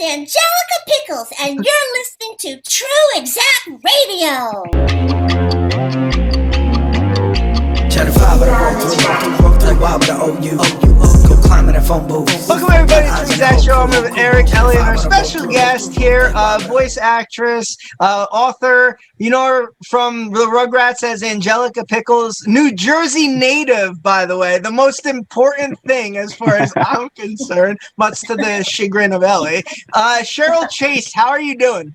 Angelica Pickles, and you're listening to True Exact Radio. Would I owe you? Owe you, owe go climb in that phone booth. Welcome everybody to the Exact Show. I'm with Eric Elliott, our special guest here, uh, voice actress, uh, author. You know her from the Rugrats as Angelica Pickles, New Jersey native, by the way. The most important thing, as far as I'm concerned, much to the chagrin of Ellie. Uh, Cheryl Chase, how are you doing?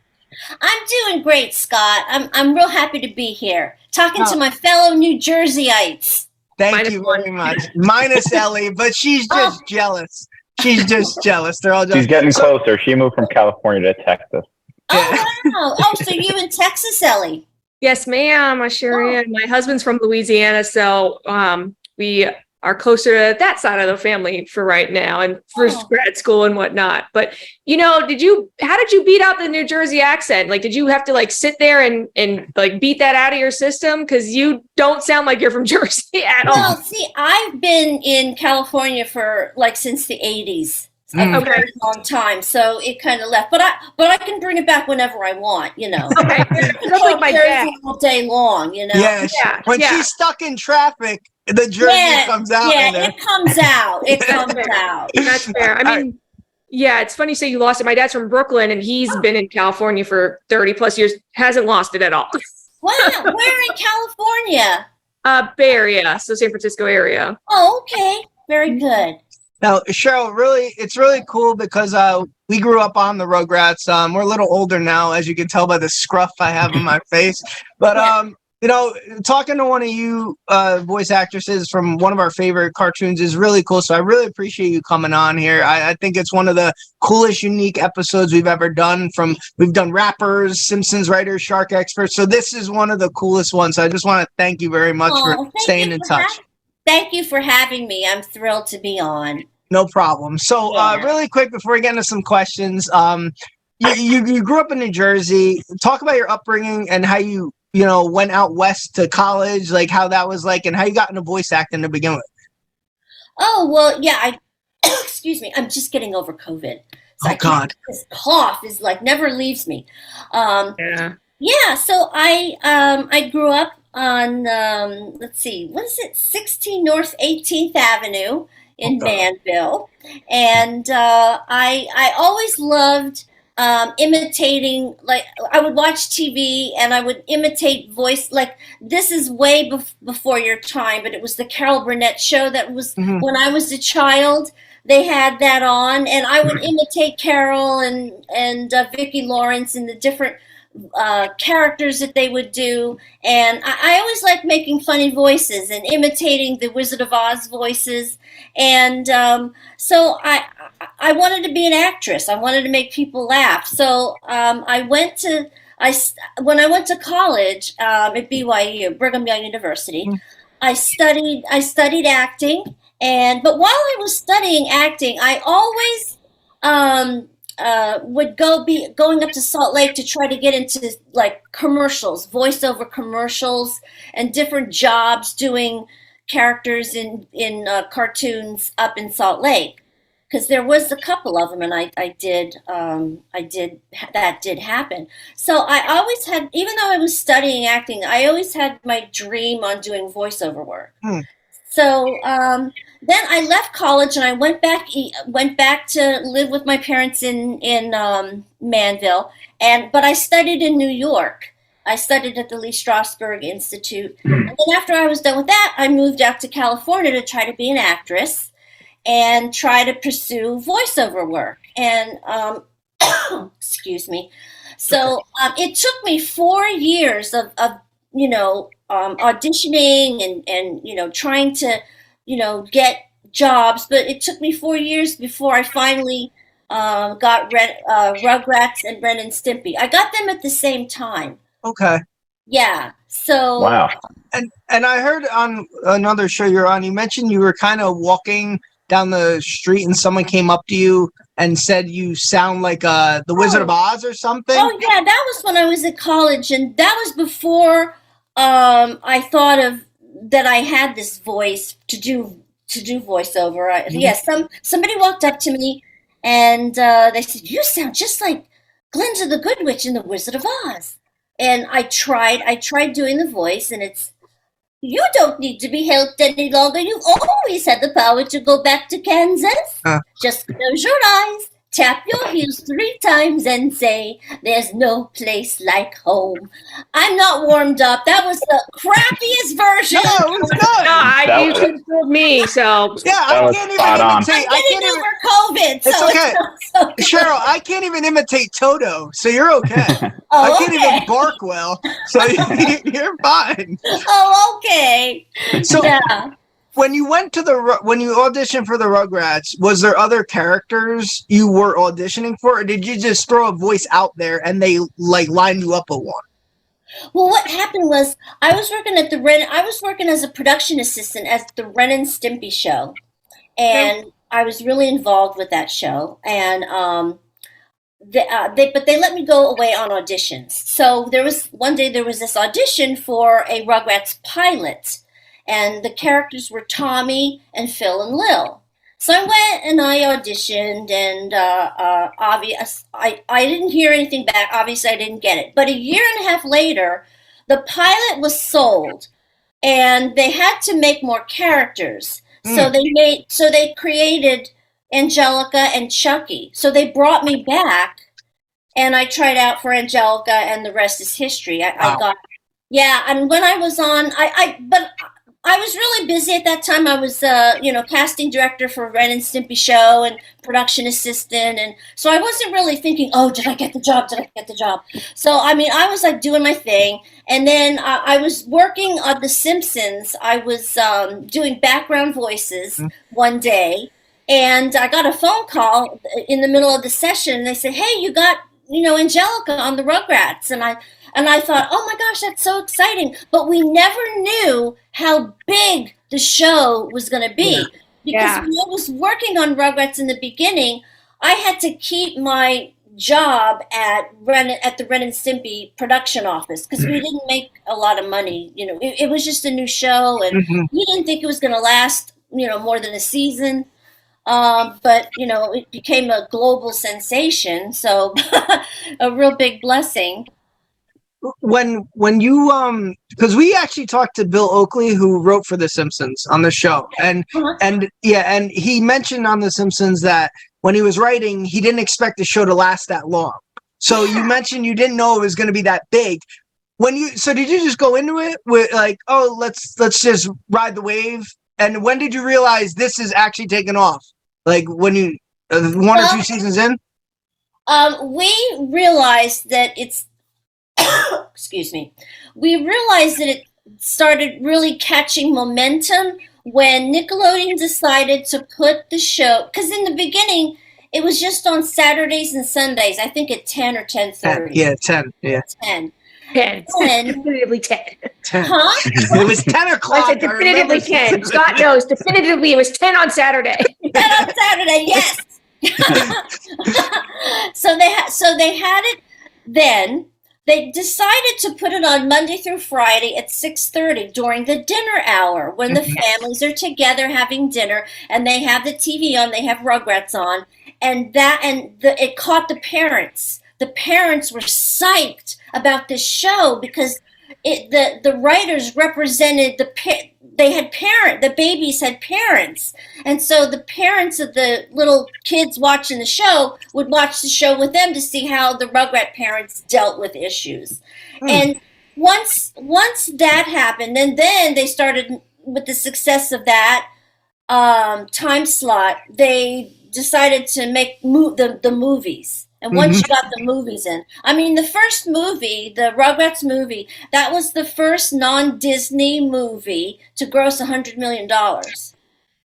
I'm doing great, Scott. I'm I'm real happy to be here, talking Oh. to my fellow New Jerseyites. Thank Minus you one. very much. Minus Ellie, but she's just jealous. She's just jealous. They're all jealous. She's getting closer. She moved from California to Texas. Oh wow! Oh, so you in Texas, Ellie? Yes, ma'am. I sure Oh. am. My husband's from Louisiana, so um, we are closer to that side of the family for right now, and for Oh. grad school and whatnot. But you know, did you? How did you beat out the New Jersey accent? Like, did you have to like sit there and and like beat that out of your system? Because you don't sound like you're from Jersey at all. Well, see, I've been in California for like since the '80s. A Mm. Okay. very long time, so it kind of left. But I, but I can bring it back whenever I want. You know, Okay, like my Jersey dad. all day long. You know. Yeah, she- Yeah, when yeah. she's stuck in traffic, the jersey Yeah, comes out. yeah, it comes out. It comes out. That's fair. I All mean, yeah, it's funny you say you lost it. My dad's from Brooklyn, and he's been in California for thirty plus years. Hasn't lost it at all. Wow, where in California? Uh, Bay Area, so San Francisco area. Oh, okay, very good. Now, Cheryl, really, it's really cool because uh, we grew up on the Rugrats. Um, we're a little older now, as you can tell by the scruff I have on my face. But um, you know, talking to one of you uh, voice actresses from one of our favorite cartoons is really cool. So I really appreciate you coming on here. I, I think it's one of the coolest, unique episodes we've ever done. From we've done rappers, Simpsons writers, shark experts. So this is one of the coolest ones. So I just want to thank you very much Oh, for staying in for touch. hav- Thank you for having me. I'm thrilled to be on. No problem. So, uh, really quick before we get into some questions, um, you, you you grew up in New Jersey. Talk about your upbringing and how you you know went out west to college, like how that was like, and how you got into voice acting to begin with. Oh well, yeah. I excuse me. I'm just getting over COVID. So Oh, God. this cough is like never leaves me. Um, Yeah. yeah. So I um, I grew up on um, let's see, what is it? 16 North 18th Avenue in Okay. Manville, and uh, I I always loved um, imitating. Like I would watch TV and I would imitate voice. Like this is way bef- before your time, but it was the Carol Burnett show that was Mhm. when I was a child. They had that on, and I would imitate Carol and and uh, Vicki Lawrence and the different uh, characters that they would do. And I, I always like making funny voices and imitating the Wizard of Oz voices. And um, so I, I I wanted to be an actress. I wanted to make people laugh. So um, I went to I, when I went to college um, at BYU, Brigham Young University. Mm. I studied I studied acting, and but while I was studying acting, I always um, uh, would go be going up to Salt Lake to try to get into like commercials, voiceover commercials, and different jobs doing characters in in uh, cartoons up in Salt Lake. Because there was a couple of them, and I, I did um, I did that did happen. So I always had, even though I was studying acting, I always had my dream on doing voiceover work. Hmm. So um, then I left college and I went back went back to live with my parents in in um, Manville, and but I studied in New York. I studied at the Lee Strasberg Institute, and then after I was done with that, I moved out to California to try to be an actress and try to pursue voiceover work. And um, excuse me. So um, it took me four years of, of you know um, auditioning and and you know trying to you know get jobs, but it took me four years before I finally um, got Ren, uh, Rugrats and Ren and Stimpy. I got them at the same time. Okay. Yeah. So Wow. And and I heard on another show you're on, you mentioned you were kind of walking down the street and someone came up to you and said you sound like uh the Wizard of Oz or something. Oh yeah, that was when I was at college, and that was before um, I thought of that I had this voice to do to do voiceover. I, Mhm. Yeah, some somebody walked up to me and uh, they said, "You sound just like Glinda the Good Witch in The Wizard of Oz." And I tried, I tried doing the voice, and it's, "You don't need to be helped any longer. You've always had the power to go back to Kansas. Uh. Just close your eyes." Tap your heels three times and say, There's no place like home. I'm not warmed up. That was the crappiest version. No, it was No, good. I, That you was- should have told me. So Yeah, I can't even on. imitate. I'm I can't even. over COVID, It's so okay. it's not so Cheryl, I can't even imitate Toto, so you're okay. oh, I can't okay. even bark well, so you're fine. Oh, okay. So yeah. When you went to the when you auditioned for the Rugrats, was there other characters you were auditioning for, or did you just throw a voice out there and they like lined you up a one? Well, what happened was I was working at the Ren. I was working as a production assistant at the Ren and Stimpy show, and I was really involved with that show. And um, they, uh, they, but they let me go away on auditions. So there was one day there was this audition for a Rugrats pilot, and the characters were Tommy and Phil and Lil. So I went and I auditioned, and uh, uh, obvious I, I didn't hear anything back. Obviously, I didn't get it. But a year and a half later, the pilot was sold, and they had to make more characters. So they made so they created Angelica and Chucky. So they brought me back, and I tried out for Angelica, and the rest is history. I, Wow. I got yeah, and when I was on, I, I but I was really busy at that time. I was, uh, you know, casting director for Ren and Stimpy show and production assistant, and so I wasn't really thinking, oh, did I get the job? Did I get the job? So I mean, I was like doing my thing, and then uh, I was working on The Simpsons. I was um, doing background voices one day, and I got a phone call in the middle of the session. And they said, hey, you got you know Angelica on the Rugrats, and I and I thought, oh my gosh, that's so exciting. But we never knew how big the show was going to be. Yeah. Because Yeah. when I was working on Rugrats in the beginning, I had to keep my job at Ren at the Ren and Stimpy production office because we didn't make a lot of money. You know, it, it was just a new show, and Mhm. we didn't think it was going to last. You know, more than a season. Um, but you know, it became a global sensation, so a real big blessing. When when you um because we actually talked to Bill Oakley who wrote for The Simpsons on the show and Uh-huh. and yeah and he mentioned on The Simpsons that when he was writing he didn't expect the show to last that long. So you mentioned you didn't know it was going to be that big. When you so did you just go into it with like oh let's let's just ride the wave and when did you realize this is actually taking off? Like when you uh, one or two seasons in? Um, we realized that it's, excuse me, we realized that it started really catching momentum when Nickelodeon decided to put the show, because in the beginning, it was just on Saturdays and Sundays, I think at 10 or 10.30. Yeah, ten. Yeah, 10. 10. Ten. definitively 10. ten. Huh? it was ten o'clock. I said I definitively 10. Scott knows. Definitively, it was 10 on Saturday. 10 on Saturday, yes. so they ha- so they had it then. They decided to put it on Monday through Friday at 6:30 during the dinner hour when the mm-hmm. families are together having dinner and they have the TV on, they have Rugrats on, and that and the, it caught the parents. The parents were psyched about this show because it the the writers represented the pa- they had parent the babies had parents. And so the parents of the little kids watching the show would watch the show with them to see how the rugrat parents dealt with issues. Hmm. and once once that happened and then they started with the success of that um, time slot they decided to make mo- the, the movies and once mm-hmm. you got the movies in i mean the first movie the rugrats movie that was the first non-disney movie to gross a hundred million dollars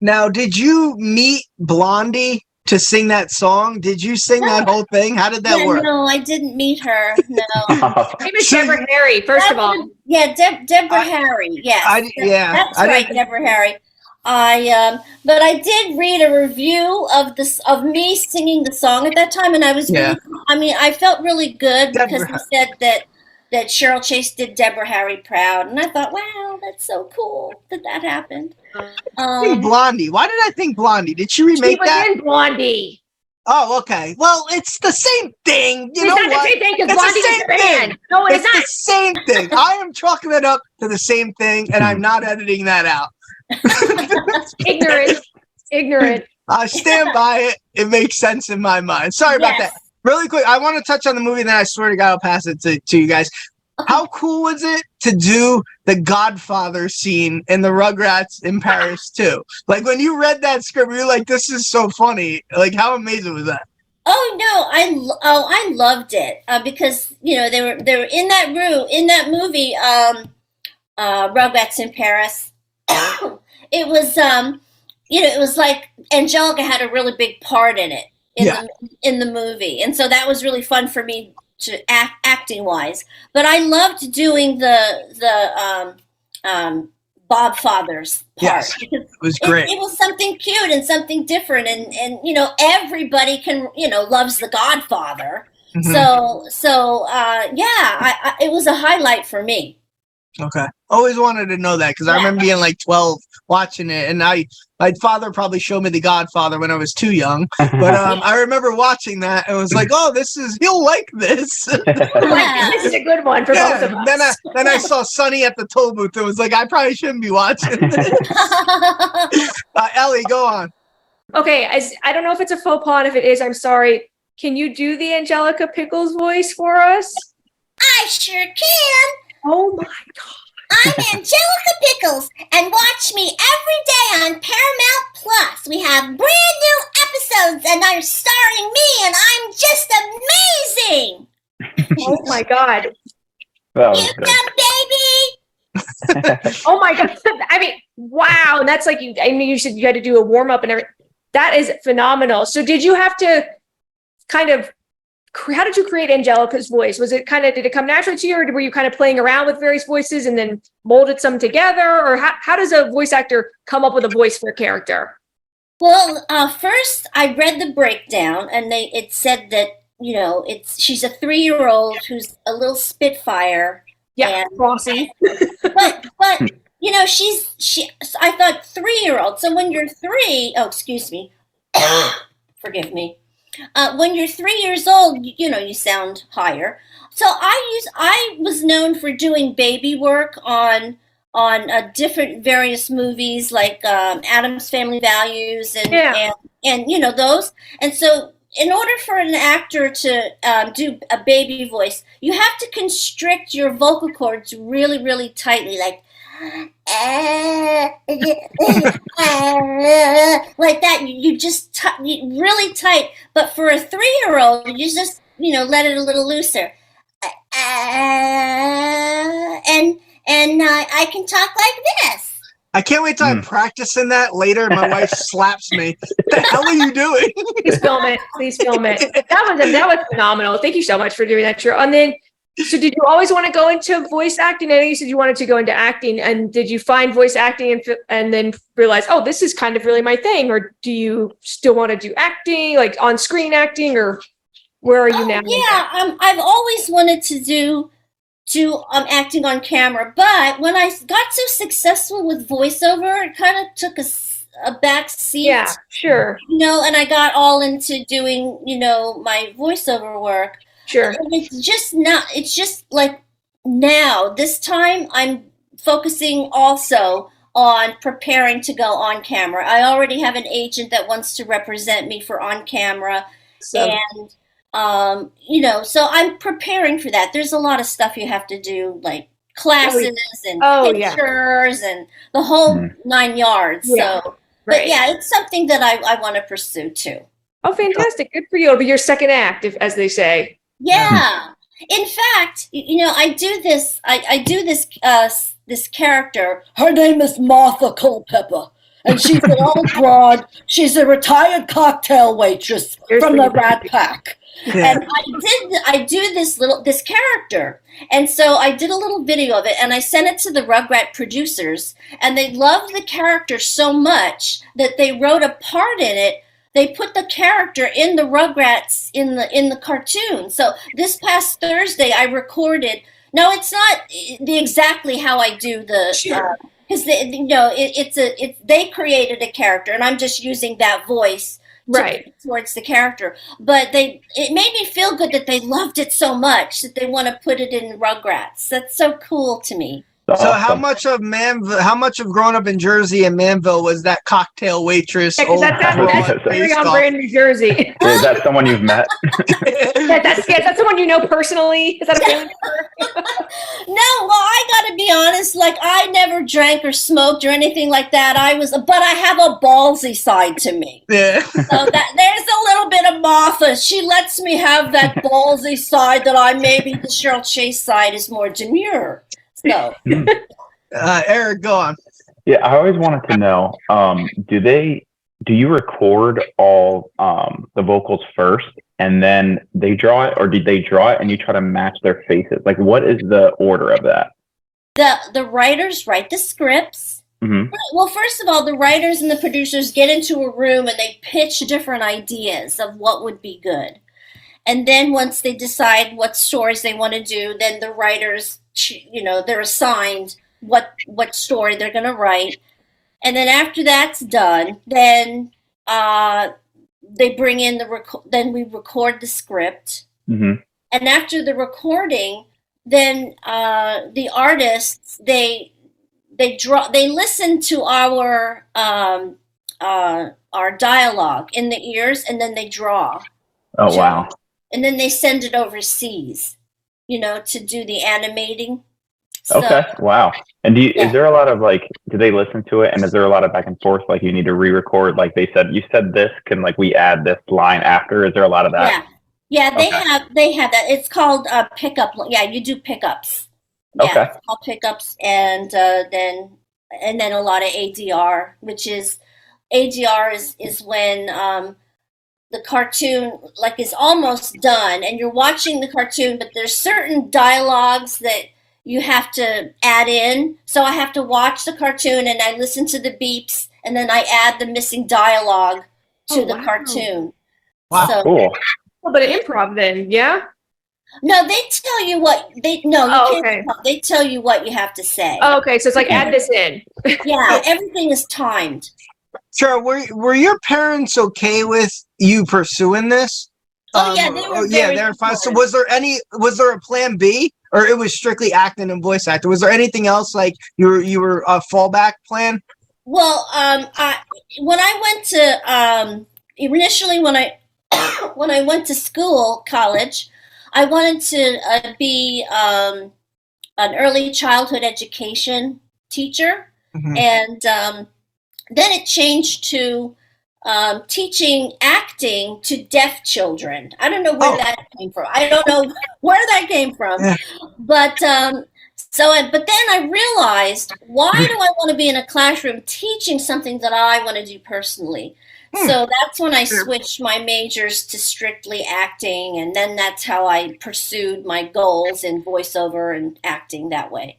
Now, did you meet Blondie to sing that song? Did you sing that whole thing? How did that Yeah, work? no i didn't meet her no Name is Deborah Harry, first of all. yeah Deb- deborah I- harry yes I- yeah, that's I right didn't- deborah harry I um, but I did read a review of this of me singing the song at that time, and I was Yeah. really, I mean, I felt really good because Deborah- he said that that Cheryl Chase did Deborah Harry proud, and I thought, wow, that's so cool that that happened. I Um, Blondie. Why did I think Blondie? Did she She remake was that? in Blondie. Oh, okay. Well, it's the same thing. You it's know not what? the same thing because It's the Blondie is same band. thing. No, it's, it's not. the same thing. I am chalking it up to the same thing, and I'm not editing that out. Ignorant. Ignorant. I stand by it. It makes sense in my mind. Sorry about that. Really quick, I want to touch on the movie, then I swear to God, I'll pass it to, to you guys. How cool was it to do the Godfather scene in the Rugrats in Paris too? Like when you read that script, you're like, "This is so funny!" Like how amazing was that? Oh no, I oh I loved it uh, because you know they were they were in that room in that movie, um, uh, Rugrats in Paris. It was um, you know it was like Angelica had a really big part in it in Yeah. the in the movie, and so that was really fun for me to act acting wise. But I loved doing the the um, um, Bob Father's part Yes. because It was great. it was something cute and something different and and you know everybody can you know loves the godfather Mhm. so so uh yeah I, I it was a highlight for me Okay. Always wanted to know that because I remember being like 12 watching it, and I my father probably showed me The Godfather when I was too young. But um, I remember watching that and was like, "Oh, this is he'll like this." Yeah. this is a good one for both of us. Then I then I saw Sonny at the toll booth. It was like I probably shouldn't be watching. This. uh, Ellie, go on. okay, as, I don't know if it's a faux pas. If it is, I'm sorry. Can you do the Angelica Pickles voice for us? i sure can Oh my god. I'm angelica pickles and watch me every day on paramount plus we have brand new episodes and are starring me and i'm just amazing Oh my god. That you good. dumb baby Oh my god. I mean, wow. And that's like you I mean you said you had to do a warm up and everything. That is phenomenal. So did you have to kind of cre- how did you create Angelica's voice? Was it kind of did it come naturally to you or were you kind of playing around with various voices and then molded some together or how, how does a voice actor come up with a voice for a character? Well, uh, first I read the breakdown, and they it said that you know it's she's a three year old who's a little spitfire, Yeah, And- Rossi. but but you know she's she. I thought three year old. So when you're three, oh excuse me, forgive me. Uh, when you're three years old, you, you know you sound higher. So I use I was known for doing baby work on on uh, different various movies like um, Addams Family Values and, Yeah. and and you know those. And so in order for an actor to um, do a baby voice, you have to constrict your vocal cords really really tightly, like. like that you, you just t- you, really tight but for a three-year-old you just you know let it a little looser and and uh, i can talk like this I can't wait till I'm practicing that later. My wife slaps me. What the hell are you doing? Please film it. Please film it. That was that was phenomenal. Thank you so much for doing that, Drew. And then, so did you always want to go into voice acting? I know you said you wanted to go into acting, and did you find voice acting and and then realize, oh, this is kind of really my thing, or do you still want to do acting, like on screen acting, or where are you Oh, now? yeah um, i've always wanted to do do um, acting on camera but when i got so successful with voiceover it kind of took a back seat Yeah, sure, you know and i got all into doing you know my voiceover work sure. And it's just not it's just like now this time i'm focusing also on preparing to go on camera i already have an agent that wants to represent me for on camera So, and um you know so i'm preparing for that there's a lot of stuff you have to do like classes and Oh, yeah. pictures and the whole Mhm. nine yards Yeah, so but right. yeah it's something that i, I want to pursue too Oh, fantastic! Good for you. It'll be your second act, if, as they say. Yeah. In fact, you know, I do this. I, I do this. Uh, this character. Her name is Martha Culpepper, and she's an old broad. She's a retired cocktail waitress Here's from the Rat Pack. Yeah. And I did. I do this little this character, and so I did a little video of it, and I sent it to the Rugrat producers, and they loved the character so much that they wrote a part in it they put the character in the Rugrats in the in the cartoon. So this past Thursday, I recorded. No, it's not the exactly how I do the Sure. Uh, because you know it, it's a it's they created a character, and I'm just using that voice to Right. towards the character. But they it made me feel good that they loved it so much that they want to put it in Rugrats. That's so cool to me. It's So how much of Manville, how much of growing up in Jersey and Manville was that cocktail waitress? Yeah, 'cause old that's, that's, that's very based on brand New Jersey. Is that someone you've met? Yeah, that's yeah, that's someone you know personally. Is that a family member? No, well, I got to be honest. Like, I never drank or smoked or anything like that. I was, but I have a ballsy side to me. yeah. So that there's a little bit of Martha. She lets me have that ballsy side that I maybe the Cheryl Chase side is more demure. So Uh, Eric, go on. Yeah, I always wanted to know, um, do they do you record all um, the vocals first and then they draw it or did they draw it and you try to match their faces? Like what is the order of that? the the writers write the scripts. hmm Well, first of all, the writers and the producers get into a room and they pitch different ideas of what would be good. And then once they decide what stories they want to do, then the writers, ch- you know, they're assigned what what story they're going to write. And then after that's done, then uh, they bring in the rec- then we record the script hmm and after the recording then uh, the artists they they draw they listen to our um, uh, our dialogue in the ears and then they draw Oh wow. and then they send it overseas you know to do the animating So- Okay. Wow. And do you, Yeah. is there a lot of like do they listen to it and is there a lot of back and forth like you need to re-record like they said you said this can like we add this line after is there a lot of that? yeah yeah they Okay. have they have that it's called uh, pickup yeah you do pickups yeah Okay. it's called pickups and uh, then and then a lot of adr which is adr is is when um, the cartoon like is almost done and you're watching the cartoon but there's certain dialogues that you have to add in so i have to watch the cartoon and i listen to the beeps and then i add the missing dialogue oh, to Oh, the wow. cartoon Wow. so Cool. A little bit of improv then, yeah? No, they tell you what they no. You Oh, can't okay. tell. They tell you what you have to say. Oh, okay, so it's like add this in. Yeah, everything is timed. Sure. Were Were your parents okay with you pursuing this? Oh, yeah, they were yeah, they're fine. So was there any? Was there a plan B, or it was strictly acting and voice acting? Was there anything else like you were you were a fallback plan? Well, um, I when I went to um, initially when I when I went to school, college, I wanted to uh, be um, an early childhood education teacher. Mhm. and um, then it changed to um, teaching acting to deaf children. I don't know where Oh. that came from. I don't know where that came from, Yeah. but um, so. But then I realized, why do I want to be in a classroom teaching something that I want to do personally? Hmm. So that's when I switched my majors to strictly acting, and then that's how I pursued my goals in voiceover and acting that way.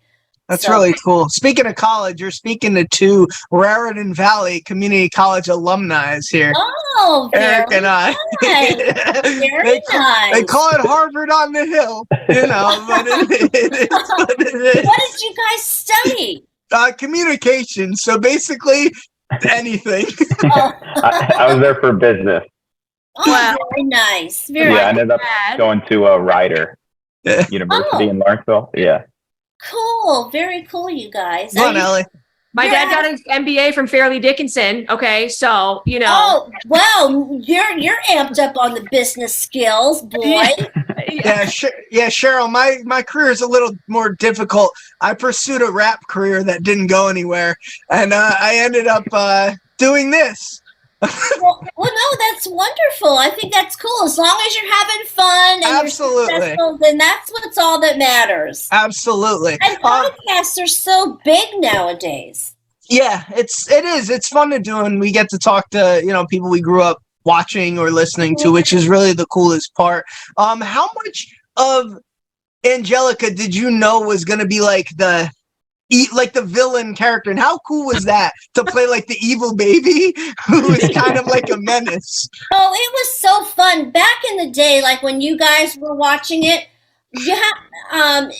That's So- really cool. Speaking of college, you're speaking to two Raritan Valley Community College alumni here. Oh, Eric very and I. nice. they, Very ca- nice. they call it Harvard on the Hill, you know, but it, it is what it is. what did you guys study? Uh, communication. So basically, anything. Oh, I, I was there for business. oh Wow. very nice. Very Yeah, I ended up going to a Rider Yeah. University Oh. in Lawrenceville. Yeah. Cool. Very cool, you guys. Come on, you- Ellie. My You're dad got an MBA from Fairleigh Dickinson. Okay, so you know, Oh, well, you're you're amped up on the business skills, boy. Yeah, Sh- yeah, Cheryl. My my career is a little more difficult. I pursued a rap career that didn't go anywhere, and uh, I ended up uh, doing this. Well, well, no, that's wonderful. I think that's cool. As long as you're having fun and Absolutely. you're successful, then that's what's all that matters. Absolutely. And Uh, podcasts are so big nowadays. yeah, it's it is. It's fun to do, and we get to talk to you know people we grew up watching or listening to, which is really the coolest part. Um, how much of Angelica did you know was going to be like the e- like the villain character, and how cool was that to play like the evil baby who was kind of like a menace? Oh, it was so fun back in the day. Like when you guys were watching it, you have um,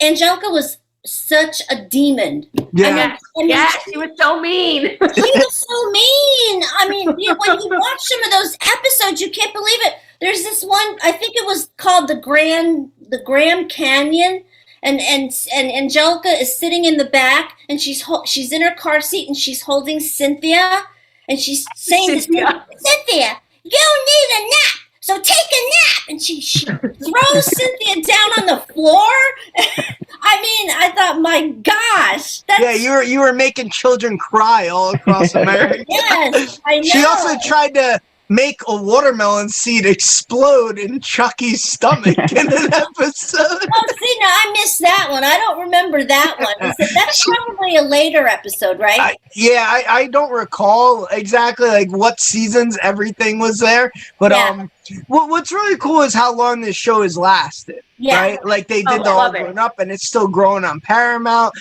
Angelica was such a demon. Yeah. Yes, I mean, yes, he was so mean. he was so mean. I mean, you, when you watch some of those episodes, you can't believe it. There's this one, I think it was called the Grand, the Grand Canyon, and and and Angelica is sitting in the back, and she's hol- she's in her car seat, and she's holding Cynthia, and she's saying to Cynthia. Cynthia, you need a nap. So take a nap, and she, she throws Cynthia down on the floor. I mean, I thought, my gosh, that's Yeah, you were you were making children cry all across America. yes, I know. She also tried to make a watermelon seed explode in Chucky's stomach in an episode. Oh, see, now I missed that one. I don't remember that one. Is That's probably a later episode, right? I, yeah, I, I don't recall exactly like what seasons everything was there, but Yeah. um, what, what's really cool is how long this show has lasted. yeah. right? Like they Oh, did the whole all love it. grown up, and it's still growing on Paramount.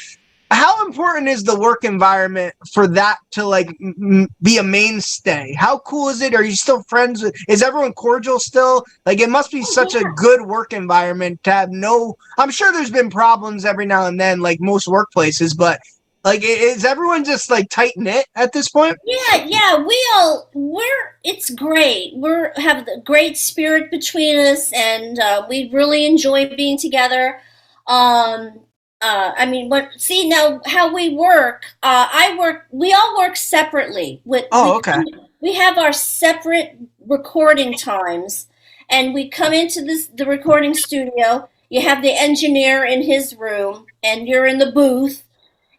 How important is the work environment for that to like m- be a mainstay? How cool is it? Are you still friends with? Is everyone cordial still? Like it must be such Oh, yeah. a good work environment to have no. I'm sure there's been problems every now and then, like most workplaces, but like is everyone just like tight knit at this point? Yeah, yeah, we all we're it's great. We're have the great spirit between us, and uh, we really enjoy being together. Um, uh, I mean, what? See now how we work. Uh, I work. We all work separately. With Oh, we okay. come- we have our separate recording times, and we come into this the recording studio. You have the engineer in his room, and you're in the booth.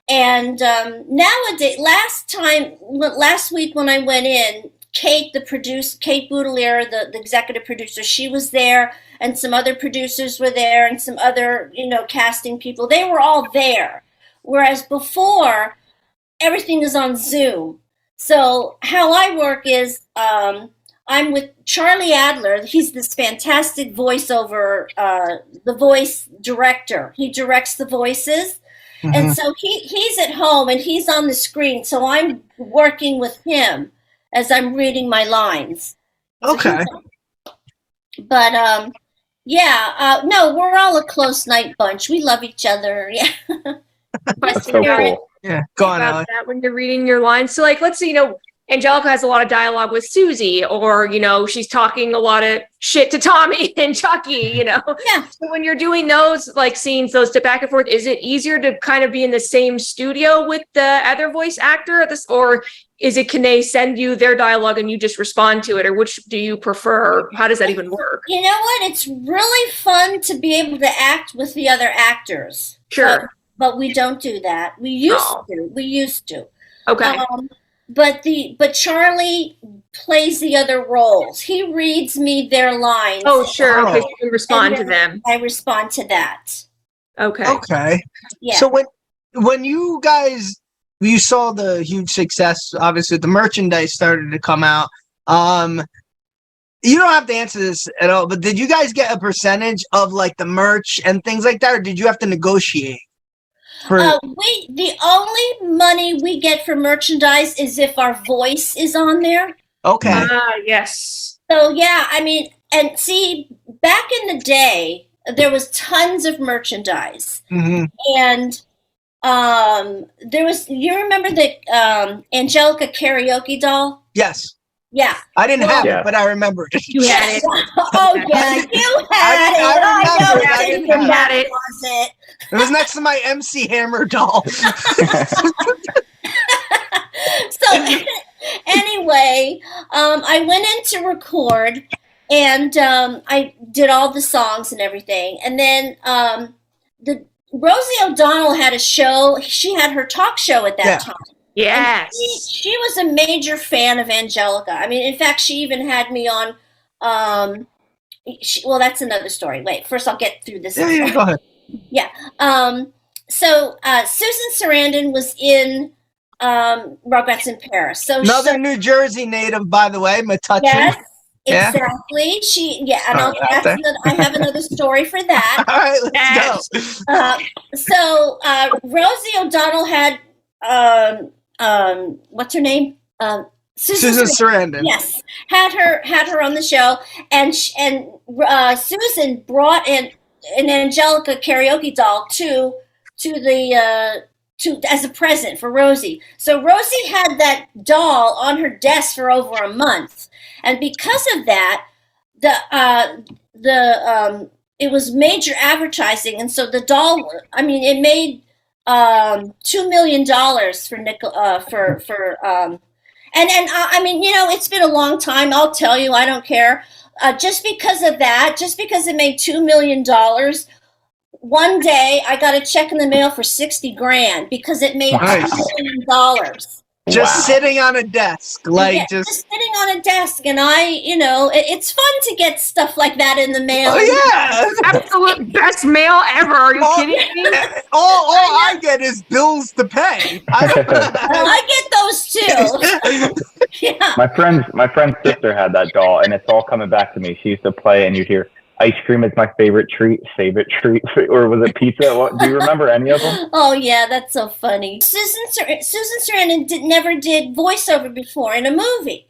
And um, nowadays, last time, last week when I went in, Kate, the producer, Kate Boutilier, the, the executive producer, she was there, and some other producers were there, and some other, you know, casting people. They were all there. Whereas before, everything is on Zoom. So how I work is um, I'm with Charlie Adler. He's this fantastic voiceover, uh, the voice director. He directs the voices. Mm-hmm. And so he, he's at home and he's on the screen. So I'm working with him as I'm reading my lines. Okay. But um, yeah, uh, no, we're all a close night bunch. We love each other. Yeah. That's so cool. Yeah. Go on, Alex. that when you're reading your lines. So, like, let's say, you know, Angelica has a lot of dialogue with Susie, or, you know, she's talking a lot of shit to Tommy and Chucky, you know. Yeah. So when you're doing those like scenes, those to back and forth, is it easier to kind of be in the same studio with the other voice actor at this, or is it can they send you their dialogue and you just respond to it, or which do you prefer? How does that even work? You know what? It's really fun to be able to act with the other actors. Sure. But we don't do that. We used Oh. to. We used to. Okay. Um, but the but Charlie plays the other roles. He reads me their lines. Oh, sure. Oh. Because you respond to them. I respond to that. Okay. Okay. Yeah. So when when you guys you saw the huge success, obviously the merchandise started to come out. Um, you don't have to answer this at all, but did you guys get a percentage of like the merch and things like that, or did you have to negotiate? For Uh, we the only money we get for merchandise is if our voice is on there. okay, Ah, yes. So yeah, I mean, and see, back in the day, there was tons of merchandise, hmm and um, there was. You remember the um, Angelica karaoke doll? yes, Yeah. I didn't have Yeah. it, but I remember it. You had it. oh yeah, you had I- it. I I, remember know it. I didn't in have my it. It was next to my MC Hammer doll. so anyway, um, I went in to record, and um, I did all the songs and everything, and then um, the Rosie O'Donnell had a show. She had her talk show at that Yeah. time. Yes. She, she was a major fan of Angelica. I mean, in fact, she even had me on. Um, she, well, that's another story. Wait, first I'll get through this. yeah, yeah, go ahead. Um, so uh, Susan Sarandon was in um, Rugrats in Paris. So Another she, New Jersey native, by the way, Metuchen. yes, Yeah. exactly. She yeah, and I'll, another, I have another story for that. All right, let's Yes. go. Uh, so uh, Rosie O'Donnell had um, um, what's her name? Um, Susan. Susan Sarandon. Sarandon. Yes, had her had her on the show, and sh- and uh, Susan brought in an Angelica karaoke doll to to the uh, to as a present for Rosie. So Rosie had that doll on her desk for over a month, and because of that, the uh, the um, it was major advertising, and so the doll. I mean, it made um, two million dollars for nickel uh, for for um, and and uh, I mean, you know, it's been a long time. I'll tell you, I don't care. Uh, just because of that, just because it made two million dollars, one day I got a check in the mail for sixty grand because it made Nice. two million dollars. Just Wow. sitting on a desk, like Yeah, just. sitting on a desk, and I, you know, it, it's fun to get stuff like that in the mail. Oh yeah! Absolute best mail ever. Are you Oh, kidding me? all, all I get is bills to pay. Well, I, I get those too. yeah. My friend's my friend's sister had that doll, and it's all coming back to me. She used to play, and you'd hear ice cream is my favorite treat, favorite treat, or was it pizza? What, do you remember any of them? Oh yeah, that's so funny. Susan Sar- Susan Sarandon did, never did voiceover before in a movie,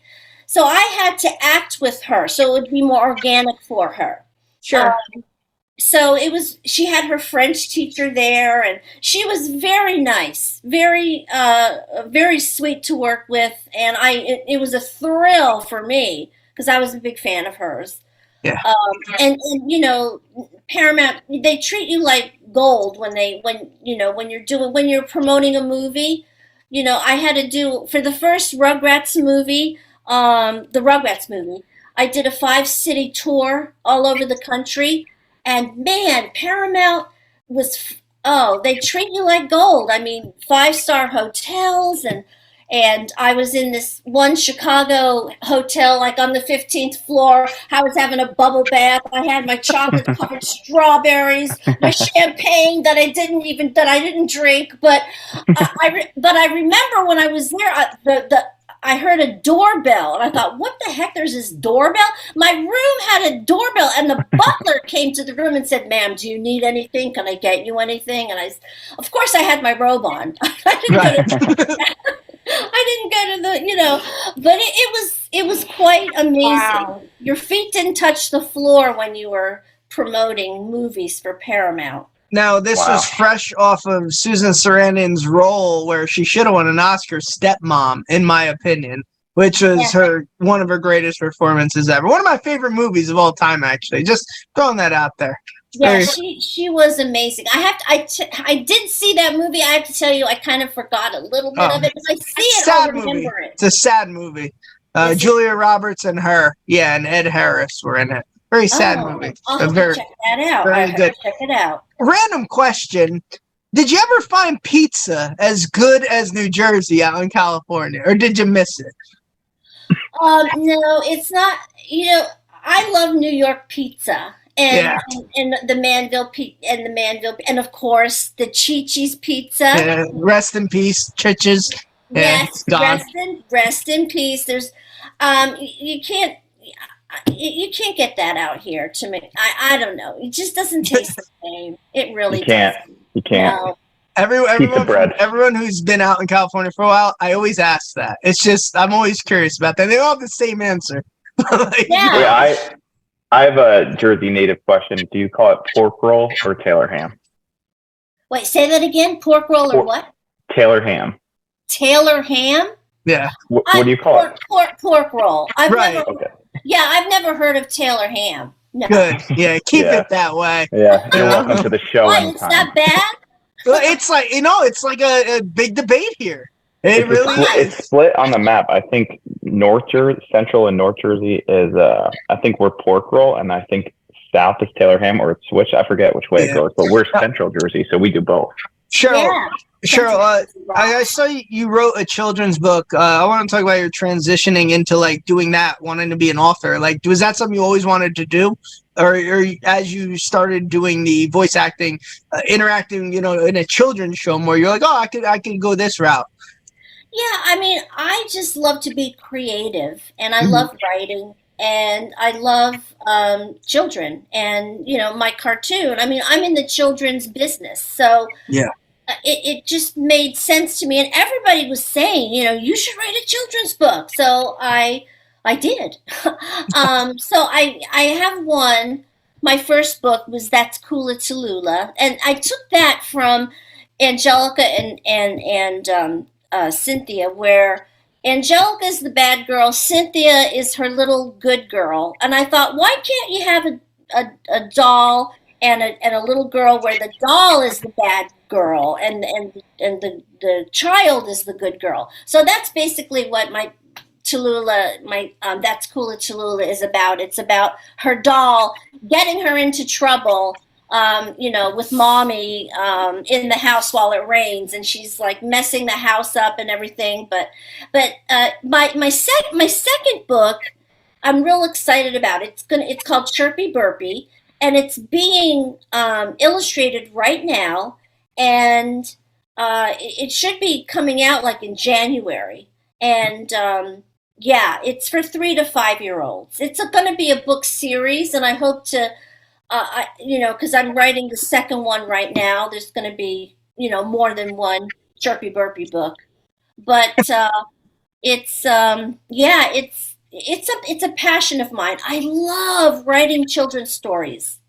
so I had to act with her, so it would be more organic for her. Sure. So it was. She had her French teacher there, and she was very nice, very, uh, very sweet to work with, and I. It, it was a thrill for me because I was a big fan of hers. Yeah. Um, and and you know, Paramount they treat you like gold when they when you know when you're doing when you're promoting a movie. You know, I had to do for the first Rugrats movie, um, the Rugrats movie. I did a five city tour all over the country, and man, Paramount was oh they treat you like gold. I mean, five star hotels and. And I was in this one Chicago hotel, like on the 15th floor. I was having a bubble bath. I had my chocolate covered strawberries, my champagne that I didn't even that I didn't drink. But I, I but I remember when I was there, I, the the I heard a doorbell, and I thought, "What the heck? There's this doorbell." My room had a doorbell, and the butler came to the room and said, "Ma'am, do you need anything? Can I get you anything?" And I, of course, I had my robe on. I didn't to I didn't go to the, you know, but it, it was it was quite amazing. Wow. Your feet didn't touch the floor when you were promoting movies for Paramount. now this Wow. was fresh off of Susan Sarandon's role, where she should have won an Oscar, Stepmom, in my opinion, which was Yeah. her one of her greatest performances ever. One of my favorite movies of all time, actually. Just throwing that out there. Yeah, she she was amazing. I have to, I t- I did see that movie. I have to tell you, I kind of forgot a little bit Oh. of it. If I see it, Sad I'll movie. remember it. It's a sad movie. Uh? Julia Roberts and her, yeah, and Ed Harris were in it. Very sad Oh, movie. I'll very check that out. very I have good. to check it out. random question. Did you ever find pizza as good as New Jersey out in California, or did you miss it? Um, no, it's not. You know, I love New York pizza. And, Yeah. and, and the Manville pizza and the Manville and of course the Chi-Chi's pizza. Uh, rest in peace, Churches. Yeah, yes, gone. rest in rest in peace. There's, um, you, you can't. You, you can't get that out here to me. I, I don't know. It just doesn't taste the same. It really You can't. doesn't. You can't. No. Every, everyone, bread. everyone who's been out in California for a while, I always ask that. It's just I'm always curious about that. They all have the same answer. Like, Yeah. Wait, I I have a Jersey native question. Do you call it pork roll or Taylor ham? Wait, say that again. Pork roll or Pork- what? Taylor ham. Taylor ham? yeah. What, what do you call pork, it? pork, pork roll. I've Right. never, Okay. yeah, I've never heard of Taylor ham. No. Good. Yeah. Keep Yeah. it that way. Yeah. You're welcome to the show Why, it's anytime. that bad? Well, It's like you know, it's like a, a big debate here. It it's, really split, is. it's split on the map. I think North Jersey, Central and North Jersey is. Uh, I think we're pork roll, and I think South is Taylor ham, or it's switch. I forget which way Yeah. it goes, but we're Central Jersey, so we do both. Cheryl, yeah. Cheryl, uh, I, I saw you, you wrote a children's book. Uh, I want to talk about your transitioning into like doing that, wanting to be an author. Like, was that something you always wanted to do, or, or as you started doing the voice acting, uh, interacting, you know, in a children's show more, you're like, oh, I could, I could go this route. Yeah, I mean, I just love to be creative and I Mhm. love writing and I love um, children and, you know, my cartoon. I mean, I'm in the children's business. So Yeah. uh, it, it just made sense to me. And everybody was saying, you know, you should write a children's book. So I, I did. um, so I, I have one. My first book was That's Cool at Tallulah. And I took that from Angelica and and and um, uh, Cynthia, where Angelica is the bad girl, Cynthia is her little good girl, and I thought, why can't you have a a, a doll and a and a little girl where the doll is the bad girl and and and the the child is the good girl. So that's basically what my Tallulah, my um, that's cool at Tallulah is about. It's about her doll getting her into trouble, um, you know, with mommy um, in the house while it rains, and she's like messing the house up and everything. But but uh, my my sec my second book, I'm real excited about. It's gonna it's called Chirpy Burpy, and it's being um, illustrated right now, and uh, it, it should be coming out like in January. And um, yeah, it's for three to five year olds. It's going to be a book series, and I hope to, uh, I, you know, because I'm writing the second one right now. There's going to be, you know, more than one Chirpy Burpy book, but uh, it's, um, yeah, it's it's a it's a passion of mine. I love writing children's stories.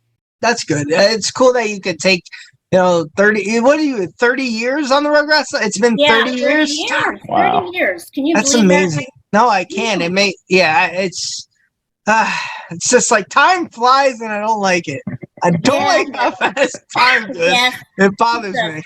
That's good. Uh, It's cool that you could take, you know, 30, what are you, 30 years on the Rugrats? It's been Yeah, 30 years? years. Wow. Thirty years. Can you That's believe amazing. No, I can't. It may, yeah, it's, uh, it's just like time flies and I don't like it. I don't Yeah. like how fast time goes. Yes. It bothers Yeah. me.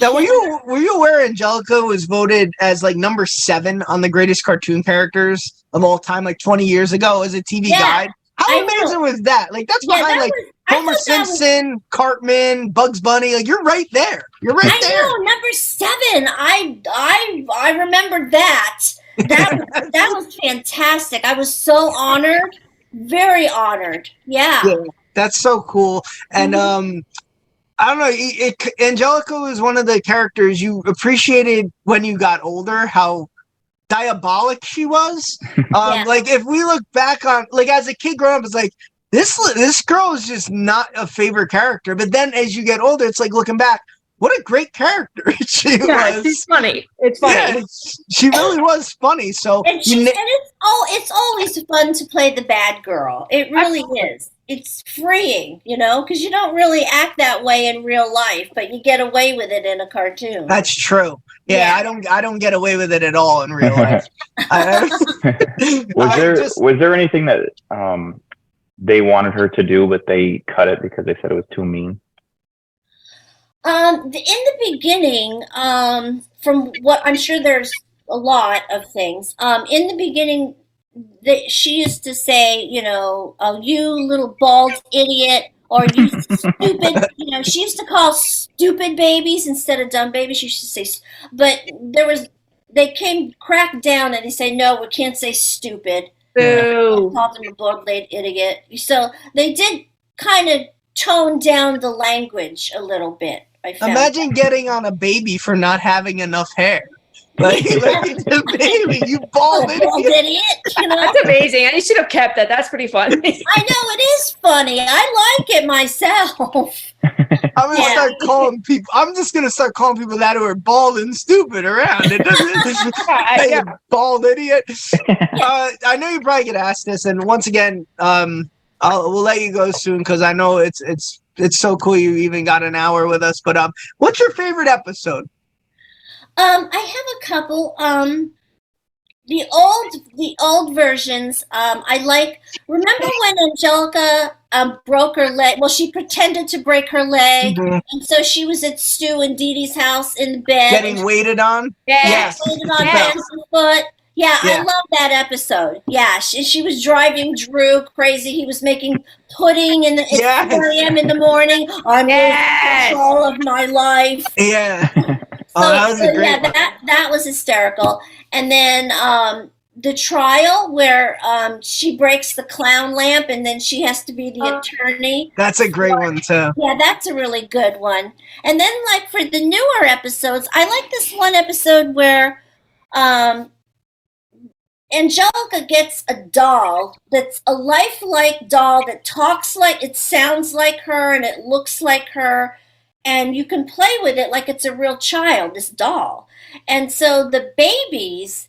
Now, were you were you aware Angelica was voted as like number seven on the greatest cartoon characters of all time, like 20 years ago, as a TV Yeah, guide? How I know. amazing was that? Like that's Yeah, behind that like was, Homer that was Simpson, Cartman, Bugs Bunny. Like you're right there. You're right I there. know number seven. I I I remember that. That was, that was fantastic. I was so honored, very honored. Yeah. Yeah. That's so cool. And Mhm. um I don't know. It, it, Angelica was one of the characters you appreciated when you got older. How diabolic she was. Um, Yeah. Like if we look back on, like as a kid growing up, it's like this this girl is just not a favorite character. But then as you get older, it's like looking back, what a great character she Yeah, was. she's funny. It's funny. Yeah, she really was funny. So And, you she's, na- and it's oh, it's always fun to play the bad girl. It really Absolutely. is. It's freeing, you know, because you don't really act that way in real life, but you get away with it in a cartoon. that's true. Yeah, Yeah. I don't I don't get away with it at all in real life. I, was there just- was there anything that um they wanted her to do but they cut it because they said it was too mean Um, in the beginning, um, from what I'm sure there's a lot of things. Um, in the beginning, that she used to say, you know, oh, you little bald idiot, or you stupid. You know, she used to call stupid babies instead of dumb babies. She used to say, but there was they came cracked down and they say no, we can't say stupid Boo. called him a bald idiot. So they did kind of tone down the language a little bit. I found. Imagine getting on a baby for not having enough hair. Like, like the baby, you bald Oh, bald idiot. idiot. You know, That's amazing. I should have kept that. That's pretty funny. I know it is funny. I like it myself. I'm gonna Yeah. start calling people. I'm just gonna start calling people that who are bald and stupid around. It doesn't. hey, yeah. bald idiot. Uh, I know you probably get asked this, and once again, um, I'll we'll let you go soon because I know it's it's it's so cool you even got an hour with us. But um, what's your favorite episode? Um, I have a couple. Um, the old the old versions. Um, I like. Remember when Angelica um broke her leg? Well, she pretended to break her leg, Mhm. and so she was at Stu and Didi's house in the bed. Getting waited on. Yeah. Yes. Holding on Yes. hands and foot. Yeah, I love that episode. Yeah, she, she was driving Drew crazy. He was making pudding in the Yes. 4 a.m. in the morning. I'm Yes. losing control of my life. Yeah. So, Oh, that was a great yeah, one. that that was hysterical. And then um, the trial where um, she breaks the clown lamp, and then she has to be the Oh. attorney. That's a great one too. Yeah, that's a really good one. And then, like for the newer episodes, I like this one episode where um, Angelica gets a doll that's a lifelike doll that talks like it sounds like her and it looks like her, and you can play with it like it's a real child, this doll. And so the babies,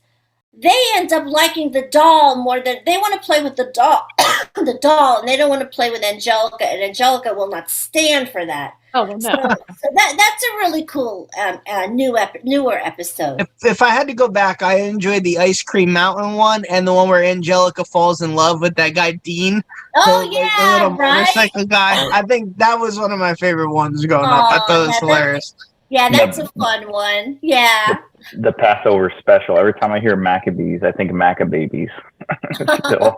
they end up liking the doll more than they want to play with the doll, the doll, and they don't want to play with Angelica, and Angelica will not stand for that. Oh well, no. so that that's a really cool um, uh, new ep- newer episode. If, if I had to go back, I enjoyed the Ice Cream Mountain one and the one where Angelica falls in love with that guy Dean, Oh the, the yeah, little right. motorcycle guy. I think that was one of my favorite ones growing up. I Aw, thought it was that- hilarious. Yeah, that's a fun one. Yeah. The Passover special. Every time I hear Maccabees, I think Maccababies. Still.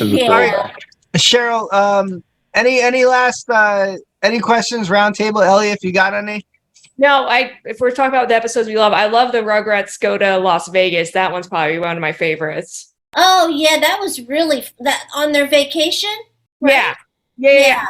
yeah. Cheryl, um, any any last uh, any questions? Roundtable, Ellie, if you got any. No, I if we're talking about the episodes we love, I love the Rugrats go to Las Vegas. That one's probably one of my favorites. Oh yeah, that was really that on their vacation. right? Yeah. Yeah, yeah, yeah.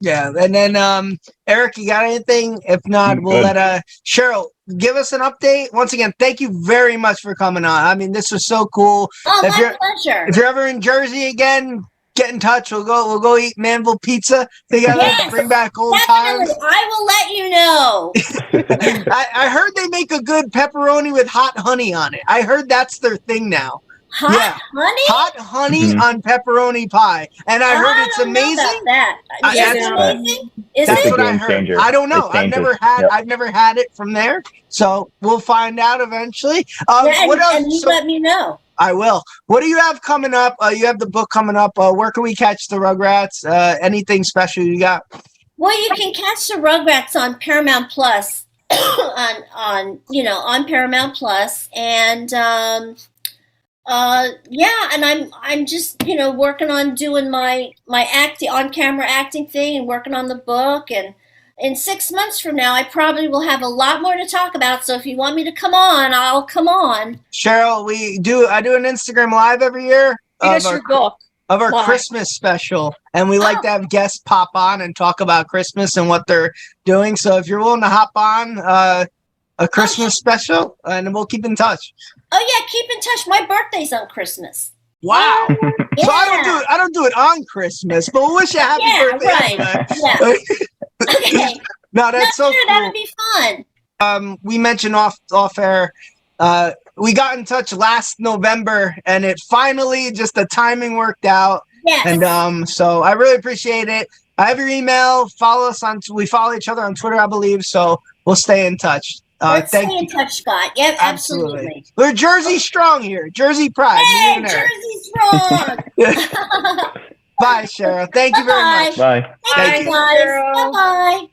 Yeah, and then um, Erik, you got anything? If not, we'll good. let uh Cheryl give us an update. Once again, thank you very much for coming on. I mean, this was so cool. Oh, If my you're- pleasure. If you're ever in Jersey again, get in touch. We'll go. We'll go eat Manville Pizza together. Yes, bring back old times. I will let you know. I, I heard they make a good pepperoni with hot honey on it. I heard that's their thing now. Hot Yeah. honey. Hot honey Mhm. on pepperoni pie, and I heard it's don't know about amazing. That I- is that's- amazing? Is That's it? what I game heard. changer. I don't know. I've never had. Yep. I've never had it from there. So we'll find out eventually. Um, Yeah, and, else? and you So- let me know. I will. What do you have coming up? Uh, you have the book coming up. Uh, where can we catch the Rugrats? Uh, anything special you got? Well, you can catch the Rugrats on Paramount Plus, on on you know on Paramount Plus, and um, uh, yeah, and I'm I'm just you know working on doing my my acting on camera acting thing and working on the book and. In six months from now, I probably will have a lot more to talk about. So if you want me to come on, I'll come on. Cheryl, we do. I do an Instagram live every year Read of us our, your book. of our Why? Christmas special, and we like Oh. to have guests pop on and talk about Christmas and what they're doing. So if you're willing to hop on uh, a Christmas special, and we'll keep in touch. Oh yeah, keep in touch. My birthday's on Christmas. Wow! Yeah. So I don't do it. I don't do it on Christmas, but we'll wish you a happy Yeah, birthday. right. anyway. Yeah. Okay. No, that's so sure, cool. that'd be fun. um, we mentioned off off air. Uh, we got in touch last November, and it finally just the timing worked out. Yes. And um, so I really appreciate it. I have your email. Follow us on. We follow each other on Twitter, I believe. So we'll stay in touch. Uh, Let's thank stay in touch, Scott. Yep, Absolutely. absolutely. We're Jersey strong here. Jersey pride. Hey, and Erik. Jersey's wrong. Bye, Cheryl. Thank you very Bye-bye. much. Bye. Thank Bye, you. guys. Bye bye.